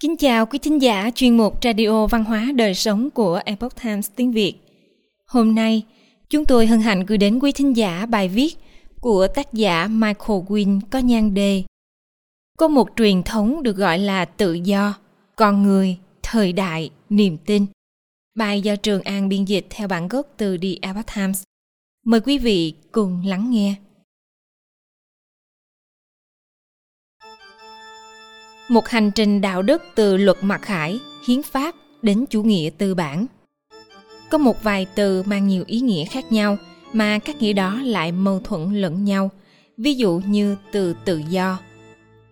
Kính chào quý thính giả chuyên mục Radio Văn hóa Đời Sống của Epoch Times tiếng Việt. Hôm nay, chúng tôi hân hạnh gửi đến quý thính giả bài viết của tác giả Michael Wynne có nhan đề Có một truyền thống được gọi là tự do, con người, thời đại, niềm tin. Bài do Trường An biên dịch theo bản gốc từ The Epoch Times. Mời quý vị cùng lắng nghe. Một hành trình đạo đức từ luật mặc khải, hiến pháp đến chủ nghĩa tư bản. Có một vài từ mang nhiều ý nghĩa khác nhau mà các nghĩa đó lại mâu thuẫn lẫn nhau. Ví dụ như từ tự do.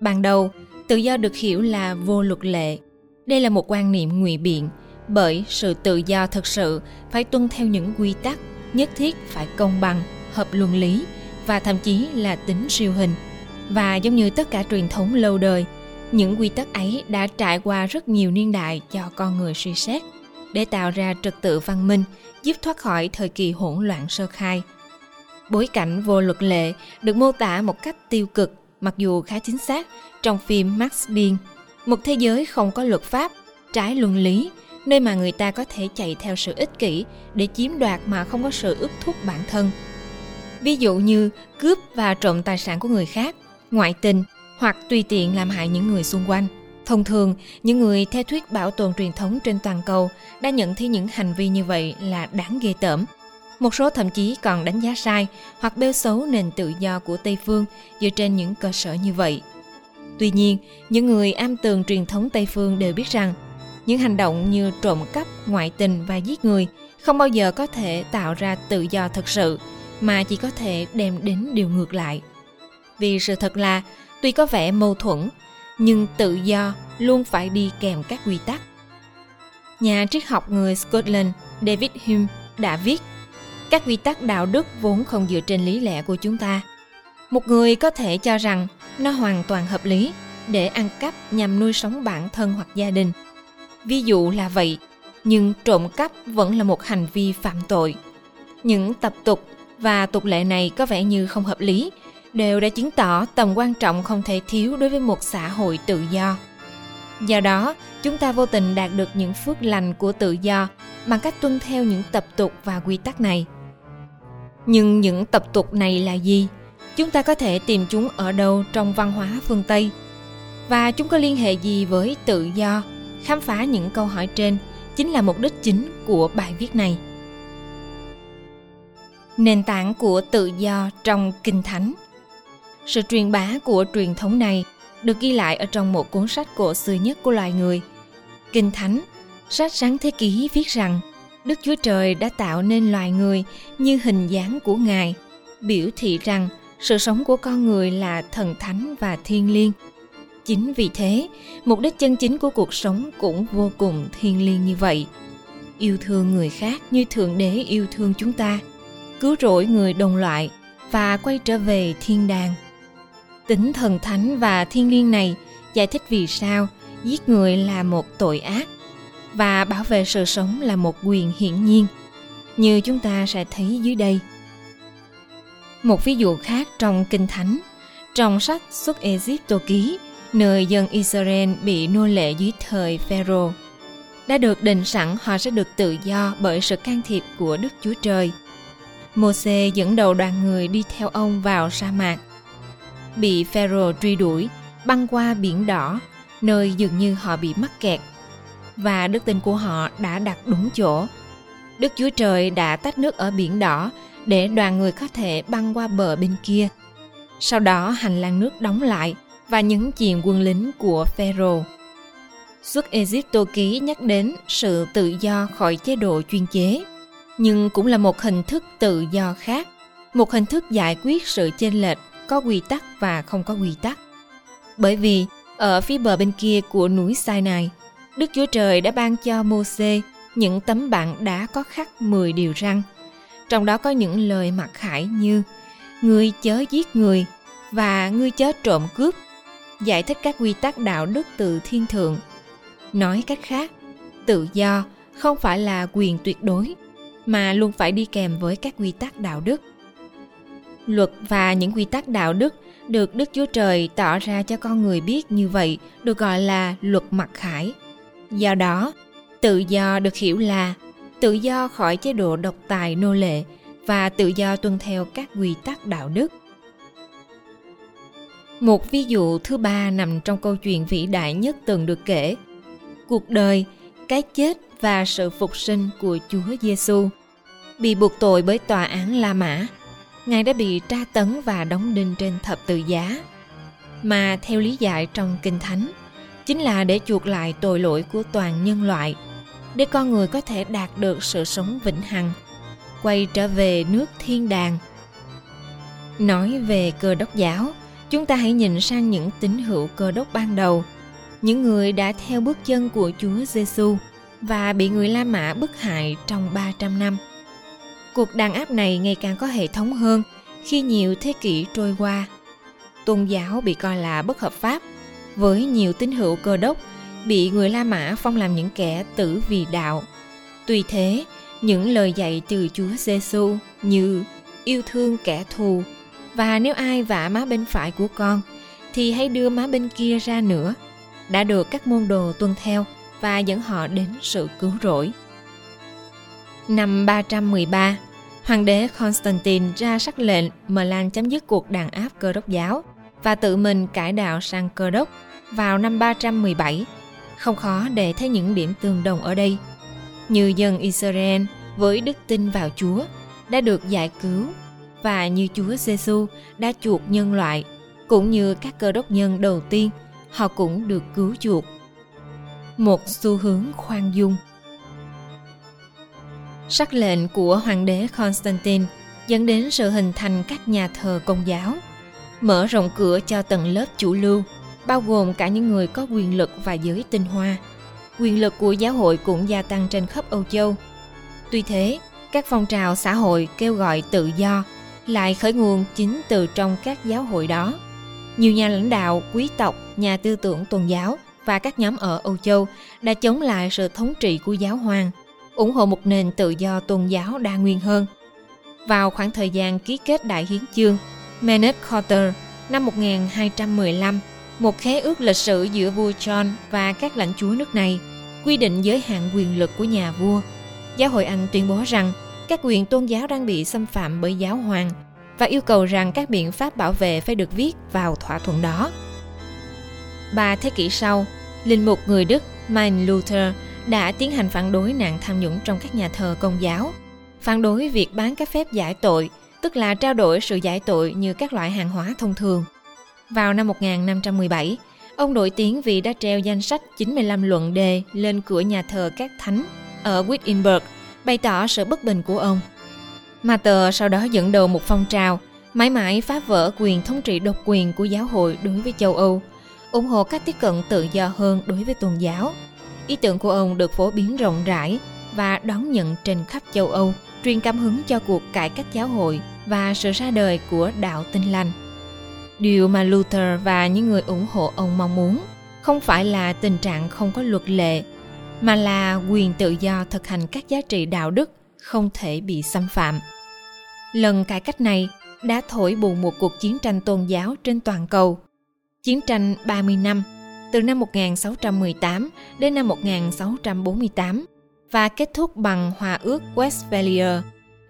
Ban đầu, tự do được hiểu là vô luật lệ. Đây là một quan niệm ngụy biện, bởi sự tự do thực sự phải tuân theo những quy tắc nhất thiết phải công bằng, hợp luân lý và thậm chí là tính siêu hình. Và giống như tất cả truyền thống lâu đời, những quy tắc ấy đã trải qua rất nhiều niên đại cho con người suy xét, để tạo ra trật tự văn minh, giúp thoát khỏi thời kỳ hỗn loạn sơ khai. Bối cảnh vô luật lệ được mô tả một cách tiêu cực, mặc dù khá chính xác, trong phim max điên một thế giới không có luật pháp, trái luân lý, nơi mà người ta có thể chạy theo sự ích kỷ để chiếm đoạt mà không có sự ước thúc bản thân. Ví dụ như cướp và trộm tài sản của người khác, ngoại tình hoặc tùy tiện làm hại những người xung quanh. Thông thường, những người theo thuyết bảo tồn truyền thống trên toàn cầu đã nhận thấy những hành vi như vậy là đáng ghê tởm. Một số thậm chí còn đánh giá sai hoặc bêu xấu nền tự do của Tây phương dựa trên những cơ sở như vậy. Tuy nhiên, những người am tường truyền thống Tây phương đều biết rằng những hành động như trộm cắp, ngoại tình và giết người không bao giờ có thể tạo ra tự do thực sự mà chỉ có thể đem đến điều ngược lại. Vì sự thật là tuy có vẻ mâu thuẫn, nhưng tự do luôn phải đi kèm các quy tắc. Nhà triết học người scotland david hume đã viết, các quy tắc đạo đức vốn không dựa trên lý lẽ của chúng ta. Một người có thể cho rằng nó hoàn toàn hợp lý để ăn cắp nhằm nuôi sống bản thân hoặc gia đình. Ví dụ là vậy, nhưng trộm cắp vẫn là một hành vi phạm tội. Những tập tục và tục lệ này có vẻ như không hợp lý đều đã chứng tỏ tầm quan trọng không thể thiếu đối với một xã hội tự do. Do đó, chúng ta vô tình đạt được những phước lành của tự do bằng cách tuân theo những tập tục và quy tắc này. Nhưng những tập tục này là gì? Chúng ta có thể tìm chúng ở đâu trong văn hóa phương tây? Và chúng có liên hệ gì với tự do? Khám phá những câu hỏi trên chính là mục đích chính của bài viết này. Nền tảng của tự do trong kinh thánh sự truyền bá của truyền thống này được ghi lại ở trong một cuốn sách cổ xưa nhất của loài người. Kinh Thánh, sách sáng thế ký viết rằng Đức Chúa Trời đã tạo nên loài người như hình dáng của Ngài, biểu thị rằng sự sống của con người là thần thánh và thiêng liêng. Chính vì thế, mục đích chân chính của cuộc sống cũng vô cùng thiêng liêng như vậy. Yêu thương người khác như Thượng Đế yêu thương chúng ta, cứu rỗi người đồng loại và quay trở về thiên đàng tính thần thánh và thiên liêng này, giải thích vì sao giết người là một tội ác và bảo vệ sự sống là một quyền hiển nhiên. Như chúng ta sẽ thấy dưới đây. Một ví dụ khác trong kinh thánh, trong sách xuất Egypto ký, nơi dân Israel bị nô lệ dưới thời Pharaoh đã được định sẵn họ sẽ được tự do bởi sự can thiệp của Đức Chúa Trời. Môse dẫn đầu đoàn người đi theo ông vào sa mạc bị Pharaoh truy đuổi, băng qua biển đỏ, nơi dường như họ bị mắc kẹt. Và đức tin của họ đã đặt đúng chỗ. Đức Chúa Trời đã tách nước ở biển đỏ để đoàn người có thể băng qua bờ bên kia. Sau đó hành lang nước đóng lại và nhấn chìm quân lính của Pharaoh. Xuất Egypto ký nhắc đến sự tự do khỏi chế độ chuyên chế, nhưng cũng là một hình thức tự do khác, một hình thức giải quyết sự chênh lệch có quy tắc và không có quy tắc. Bởi vì ở phía bờ bên kia của núi Sinai, Đức Chúa Trời đã ban cho Môsê những tấm bảng đá có khắc 10 điều răn. Trong đó có những lời mặc khải như Ngươi chớ giết người và ngươi chớ trộm cướp, giải thích các quy tắc đạo đức từ thiên thượng. Nói cách khác, tự do không phải là quyền tuyệt đối, mà luôn phải đi kèm với các quy tắc đạo đức luật và những quy tắc đạo đức được Đức Chúa Trời tỏ ra cho con người biết như vậy được gọi là luật mặc khải. Do đó, tự do được hiểu là tự do khỏi chế độ độc tài nô lệ và tự do tuân theo các quy tắc đạo đức. Một ví dụ thứ ba nằm trong câu chuyện vĩ đại nhất từng được kể. Cuộc đời, cái chết và sự phục sinh của Chúa Giêsu. Bị buộc tội bởi tòa án La Mã, Ngài đã bị tra tấn và đóng đinh trên thập tự giá. Mà theo lý giải trong Kinh Thánh, chính là để chuộc lại tội lỗi của toàn nhân loại, để con người có thể đạt được sự sống vĩnh hằng, quay trở về nước thiên đàng. Nói về cơ đốc giáo, chúng ta hãy nhìn sang những tín hữu cơ đốc ban đầu, những người đã theo bước chân của Chúa Giêsu và bị người La Mã bức hại trong 300 năm. Cuộc đàn áp này ngày càng có hệ thống hơn khi nhiều thế kỷ trôi qua. Tôn giáo bị coi là bất hợp pháp, với nhiều tín hữu cơ đốc bị người La Mã phong làm những kẻ tử vì đạo. Tuy thế, những lời dạy từ Chúa Giêsu như yêu thương kẻ thù và nếu ai vả má bên phải của con thì hãy đưa má bên kia ra nữa đã được các môn đồ tuân theo và dẫn họ đến sự cứu rỗi. Năm 313, Hoàng đế Constantine ra sắc lệnh Milan chấm dứt cuộc đàn áp cơ đốc giáo và tự mình cải đạo sang cơ đốc vào năm 317. Không khó để thấy những điểm tương đồng ở đây. Như dân Israel với đức tin vào Chúa đã được giải cứu và như Chúa Giêsu đã chuộc nhân loại, cũng như các cơ đốc nhân đầu tiên, họ cũng được cứu chuộc. Một xu hướng khoan dung Sắc lệnh của hoàng đế Constantine dẫn đến sự hình thành các nhà thờ công giáo, mở rộng cửa cho tầng lớp chủ lưu, bao gồm cả những người có quyền lực và giới tinh hoa. Quyền lực của giáo hội cũng gia tăng trên khắp Âu Châu. Tuy thế, các phong trào xã hội kêu gọi tự do lại khởi nguồn chính từ trong các giáo hội đó. Nhiều nhà lãnh đạo, quý tộc, nhà tư tưởng tôn giáo và các nhóm ở Âu Châu đã chống lại sự thống trị của giáo hoàng – ủng hộ một nền tự do tôn giáo đa nguyên hơn. Vào khoảng thời gian ký kết Đại Hiến chương, Menet Carter năm 1215, một khế ước lịch sử giữa vua John và các lãnh chúa nước này, quy định giới hạn quyền lực của nhà vua. Giáo hội Anh tuyên bố rằng các quyền tôn giáo đang bị xâm phạm bởi giáo hoàng và yêu cầu rằng các biện pháp bảo vệ phải được viết vào thỏa thuận đó. Ba thế kỷ sau, linh mục người Đức Martin Luther đã tiến hành phản đối nạn tham nhũng trong các nhà thờ công giáo, phản đối việc bán các phép giải tội, tức là trao đổi sự giải tội như các loại hàng hóa thông thường. Vào năm 1517, ông nổi tiếng vì đã treo danh sách 95 luận đề lên cửa nhà thờ các thánh ở Wittenberg, bày tỏ sự bất bình của ông. Martha sau đó dẫn đầu một phong trào mãi mãi phá vỡ quyền thống trị độc quyền của giáo hội đối với châu Âu, ủng hộ các tiếp cận tự do hơn đối với tôn giáo – Ý tưởng của ông được phổ biến rộng rãi và đón nhận trên khắp châu Âu, truyền cảm hứng cho cuộc cải cách giáo hội và sự ra đời của đạo tinh lành. Điều mà Luther và những người ủng hộ ông mong muốn không phải là tình trạng không có luật lệ, mà là quyền tự do thực hành các giá trị đạo đức không thể bị xâm phạm. Lần cải cách này đã thổi bùng một cuộc chiến tranh tôn giáo trên toàn cầu. Chiến tranh 30 năm từ năm 1618 đến năm 1648 và kết thúc bằng Hòa ước Westphalia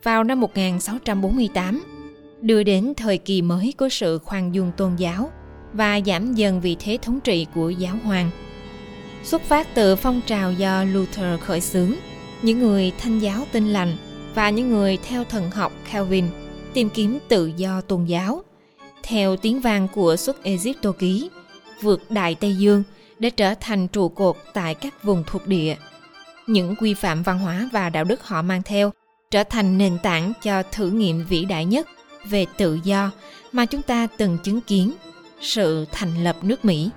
vào năm 1648, đưa đến thời kỳ mới của sự khoan dung tôn giáo và giảm dần vị thế thống trị của giáo hoàng. Xuất phát từ phong trào do Luther khởi xướng, những người thanh giáo tinh lành và những người theo thần học Calvin tìm kiếm tự do tôn giáo. Theo tiếng vang của xuất Egypto ký, vượt Đại Tây Dương để trở thành trụ cột tại các vùng thuộc địa. Những quy phạm văn hóa và đạo đức họ mang theo trở thành nền tảng cho thử nghiệm vĩ đại nhất về tự do mà chúng ta từng chứng kiến, sự thành lập nước Mỹ.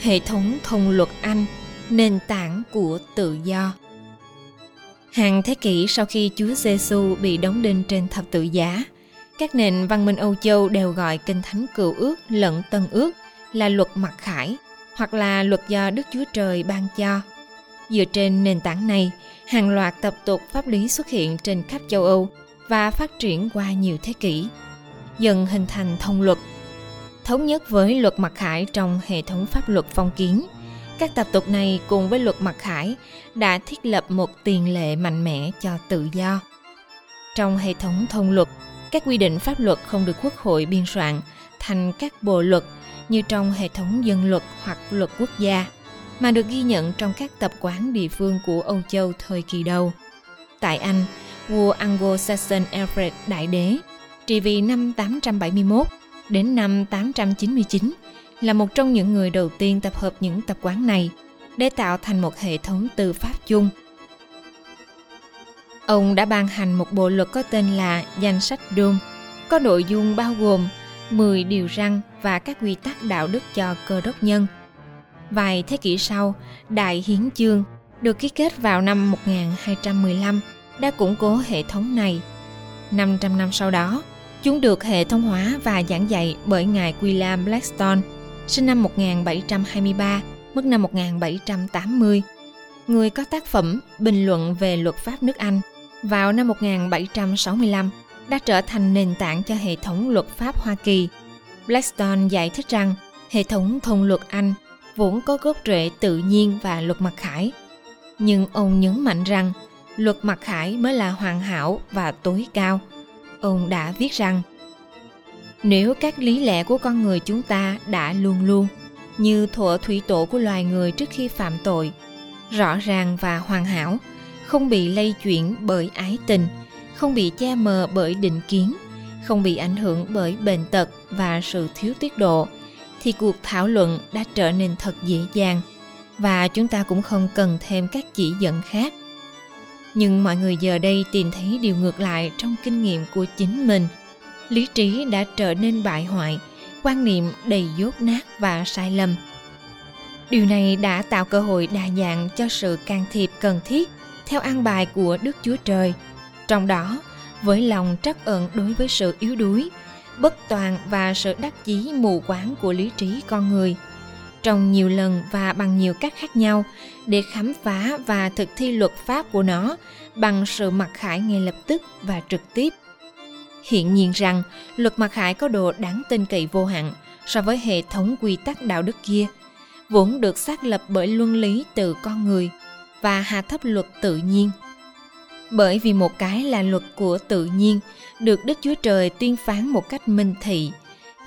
Hệ thống thông luật Anh, nền tảng của tự do. Hàng thế kỷ sau khi Chúa Giêsu bị đóng đinh trên thập tự giá, các nền văn minh Âu Châu đều gọi kinh thánh cựu ước lẫn tân ước là luật mặc khải hoặc là luật do Đức Chúa Trời ban cho. Dựa trên nền tảng này, hàng loạt tập tục pháp lý xuất hiện trên khắp châu Âu và phát triển qua nhiều thế kỷ. dần hình thành thông luật. Thống nhất với luật mặc khải trong hệ thống pháp luật phong kiến, các tập tục này cùng với luật mặc khải đã thiết lập một tiền lệ mạnh mẽ cho tự do. Trong hệ thống thông luật, các quy định pháp luật không được quốc hội biên soạn thành các bộ luật như trong hệ thống dân luật hoặc luật quốc gia, mà được ghi nhận trong các tập quán địa phương của Âu Châu thời kỳ đầu. Tại Anh, vua Anglo-Saxon Alfred Đại Đế, trị vì năm 871 đến năm 899, là một trong những người đầu tiên tập hợp những tập quán này để tạo thành một hệ thống tư pháp chung. Ông đã ban hành một bộ luật có tên là Danh sách Doom, có nội dung bao gồm 10 điều răn và các quy tắc đạo đức cho cơ đốc nhân. Vài thế kỷ sau, Đại Hiến Chương được ký kết vào năm 1215 đã củng cố hệ thống này. 500 năm sau đó, chúng được hệ thống hóa và giảng dạy bởi ngài William Blackstone, sinh năm 1723, mất năm 1780, người có tác phẩm Bình luận về luật pháp nước Anh vào năm 1765 đã trở thành nền tảng cho hệ thống luật pháp Hoa Kỳ. Blackstone giải thích rằng, hệ thống thông luật Anh vốn có gốc rễ tự nhiên và luật mặc khải. Nhưng ông nhấn mạnh rằng, luật mặc khải mới là hoàn hảo và tối cao. Ông đã viết rằng, nếu các lý lẽ của con người chúng ta đã luôn luôn, như thuở thủy tổ của loài người trước khi phạm tội, rõ ràng và hoàn hảo không bị lây chuyển bởi ái tình, không bị che mờ bởi định kiến, không bị ảnh hưởng bởi bệnh tật và sự thiếu tiết độ, thì cuộc thảo luận đã trở nên thật dễ dàng. Và chúng ta cũng không cần thêm các chỉ dẫn khác. Nhưng mọi người giờ đây tìm thấy điều ngược lại trong kinh nghiệm của chính mình. Lý trí đã trở nên bại hoại, quan niệm đầy dốt nát và sai lầm. Điều này đã tạo cơ hội đa dạng cho sự can thiệp cần thiết theo an bài của đức chúa trời. Trong đó, với lòng trắc ẩn đối với sự yếu đuối, bất toàn và sự đắc chí mù quáng của lý trí con người, trong nhiều lần và bằng nhiều cách khác nhau, để khám phá và thực thi luật pháp của nó bằng sự mặc khải ngay lập tức và trực tiếp. Hiện nhiên rằng, luật mặc khải có độ đáng tin cậy vô hạn so với hệ thống quy tắc đạo đức kia, vốn được xác lập bởi luân lý từ con người và hạ thấp luật tự nhiên. Bởi vì một cái là luật của tự nhiên, được đức chúa trời tuyên phán một cách minh thị,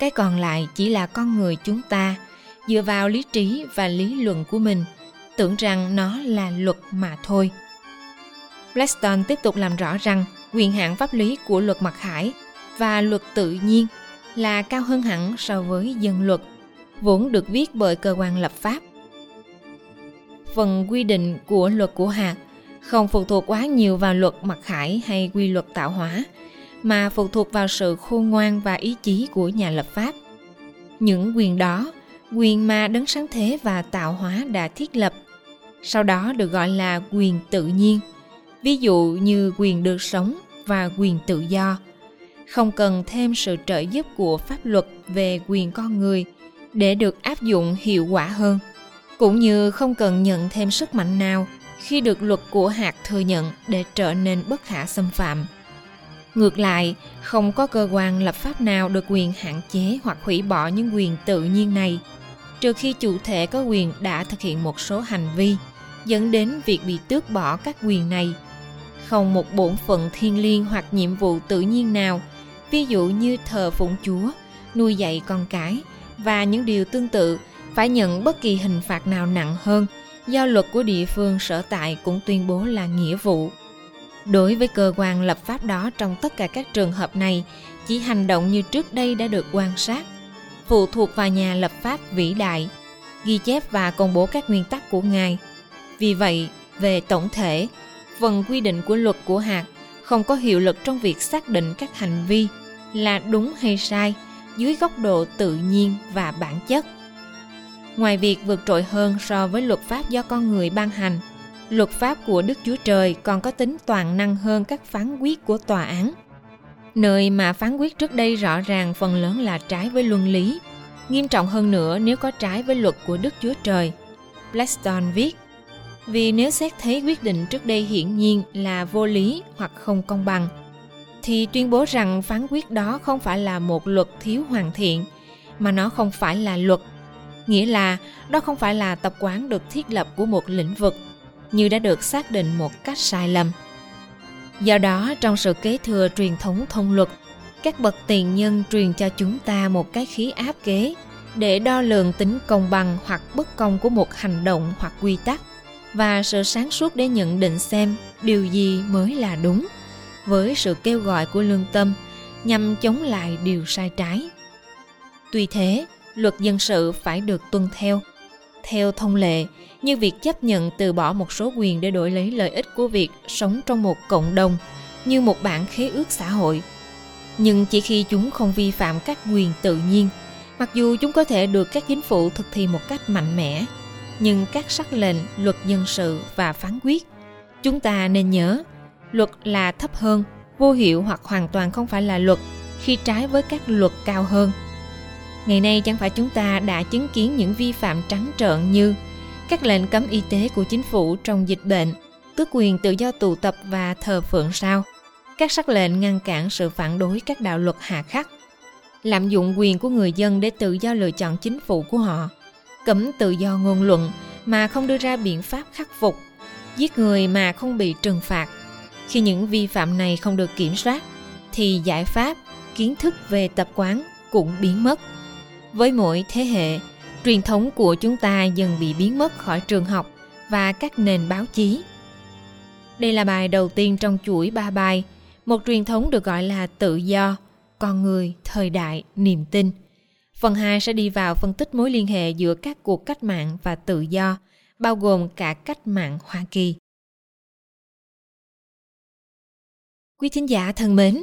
cái còn lại chỉ là con người chúng ta, dựa vào lý trí và lý luận của mình, tưởng rằng nó là luật mà thôi. Blackstone tiếp tục làm rõ rằng quyền hạn pháp lý của luật mặc khải và luật tự nhiên là cao hơn hẳn so với dân luật, vốn được viết bởi cơ quan lập pháp phần quy định của luật của hạt, không phụ thuộc quá nhiều vào luật mặc khải hay quy luật tạo hóa, mà phụ thuộc vào sự khôn ngoan và ý chí của nhà lập pháp. Những quyền đó, quyền mà đấng sáng thế và tạo hóa đã thiết lập, sau đó được gọi là quyền tự nhiên. Ví dụ như quyền được sống và quyền tự do, không cần thêm sự trợ giúp của pháp luật về quyền con người để được áp dụng hiệu quả hơn cũng như không cần nhận thêm sức mạnh nào khi được luật của hạt thừa nhận để trở nên bất khả xâm phạm. Ngược lại, không có cơ quan lập pháp nào được quyền hạn chế hoặc hủy bỏ những quyền tự nhiên này, trừ khi chủ thể có quyền đã thực hiện một số hành vi dẫn đến việc bị tước bỏ các quyền này. Không một bổn phận thiên liêng hoặc nhiệm vụ tự nhiên nào, ví dụ như thờ phụng chúa, nuôi dạy con cái và những điều tương tự phải nhận bất kỳ hình phạt nào nặng hơn. Do luật của địa phương sở tại cũng tuyên bố là nghĩa vụ. Đối với cơ quan lập pháp đó trong tất cả các trường hợp này, chỉ hành động như trước đây đã được quan sát. Phụ thuộc vào nhà lập pháp vĩ đại, ghi chép và công bố các nguyên tắc của ngài. Vì vậy, về tổng thể, phần quy định của luật của hạt không có hiệu lực trong việc xác định các hành vi là đúng hay sai, dưới góc độ tự nhiên và bản chất ngoài việc vượt trội hơn so với luật pháp do con người ban hành, luật pháp của đức chúa trời còn có tính toàn năng hơn các phán quyết của tòa án. Nơi mà phán quyết trước đây rõ ràng phần lớn là trái với luân lý, nghiêm trọng hơn nữa nếu có trái với luật của đức chúa trời, blackstone viết. Vì nếu xét thấy quyết định trước đây hiển nhiên là vô lý hoặc không công bằng, thì tuyên bố rằng phán quyết đó không phải là một luật thiếu hoàn thiện, mà nó không phải là luật nghĩa là đó không phải là tập quán được thiết lập của một lĩnh vực, như đã được xác định một cách sai lầm. Do đó, trong sự kế thừa truyền thống thông luật, các bậc tiền nhân truyền cho chúng ta một cái khí áp kế để đo lường tính công bằng hoặc bất công của một hành động hoặc quy tắc, và sự sáng suốt để nhận định xem điều gì mới là đúng với sự kêu gọi của lương tâm nhằm chống lại điều sai trái. Tuy thế luật dân sự phải được tuân theo. Theo thông lệ, như việc chấp nhận từ bỏ một số quyền để đổi lấy lợi ích của việc sống trong một cộng đồng, như một bản khế ước xã hội. Nhưng chỉ khi chúng không vi phạm các quyền tự nhiên, mặc dù chúng có thể được các chính phủ thực thi một cách mạnh mẽ, nhưng các sắc lệnh, luật dân sự và phán quyết, chúng ta nên nhớ, luật là thấp hơn, vô hiệu hoặc hoàn toàn không phải là luật khi trái với các luật cao hơn ngày nay chẳng phải chúng ta đã chứng kiến những vi phạm trắng trợn như các lệnh cấm y tế của chính phủ trong dịch bệnh, tước quyền tự do tụ tập và thờ phượng sao? Các sắc lệnh ngăn cản sự phản đối các đạo luật hà khắc, lạm dụng quyền của người dân để tự do lựa chọn chính phủ của họ, cấm tự do ngôn luận mà không đưa ra biện pháp khắc phục, giết người mà không bị trừng phạt. Khi những vi phạm này không được kiểm soát, thì giải pháp, kiến thức về tập quán cũng biến mất với mỗi thế hệ, truyền thống của chúng ta dần bị biến mất khỏi trường học và các nền báo chí. Đây là bài đầu tiên trong chuỗi ba bài, một truyền thống được gọi là tự do, con người, thời đại, niềm tin. Phần 2 sẽ đi vào phân tích mối liên hệ giữa các cuộc cách mạng và tự do, bao gồm cả cách mạng hoa kỳ. Quý thính giả thân mến